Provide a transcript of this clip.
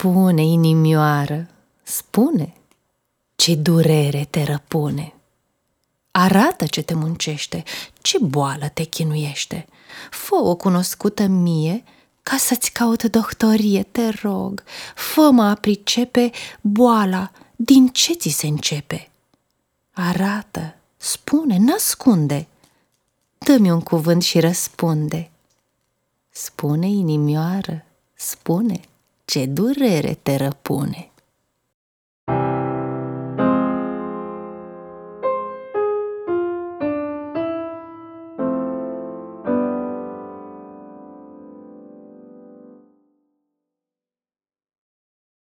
Spune, inimioară, spune, ce durere te răpune. Arată ce te muncește, ce boală te chinuiește. Fă o cunoscută mie, ca să-ți caut doctorie, te rog. Fă-mă a pricepe boala, din ce ți se începe? Arată, spune, n-ascunde. Dă-mi un cuvânt și răspunde. Spune, inimioară, spune, ce durere te răpune.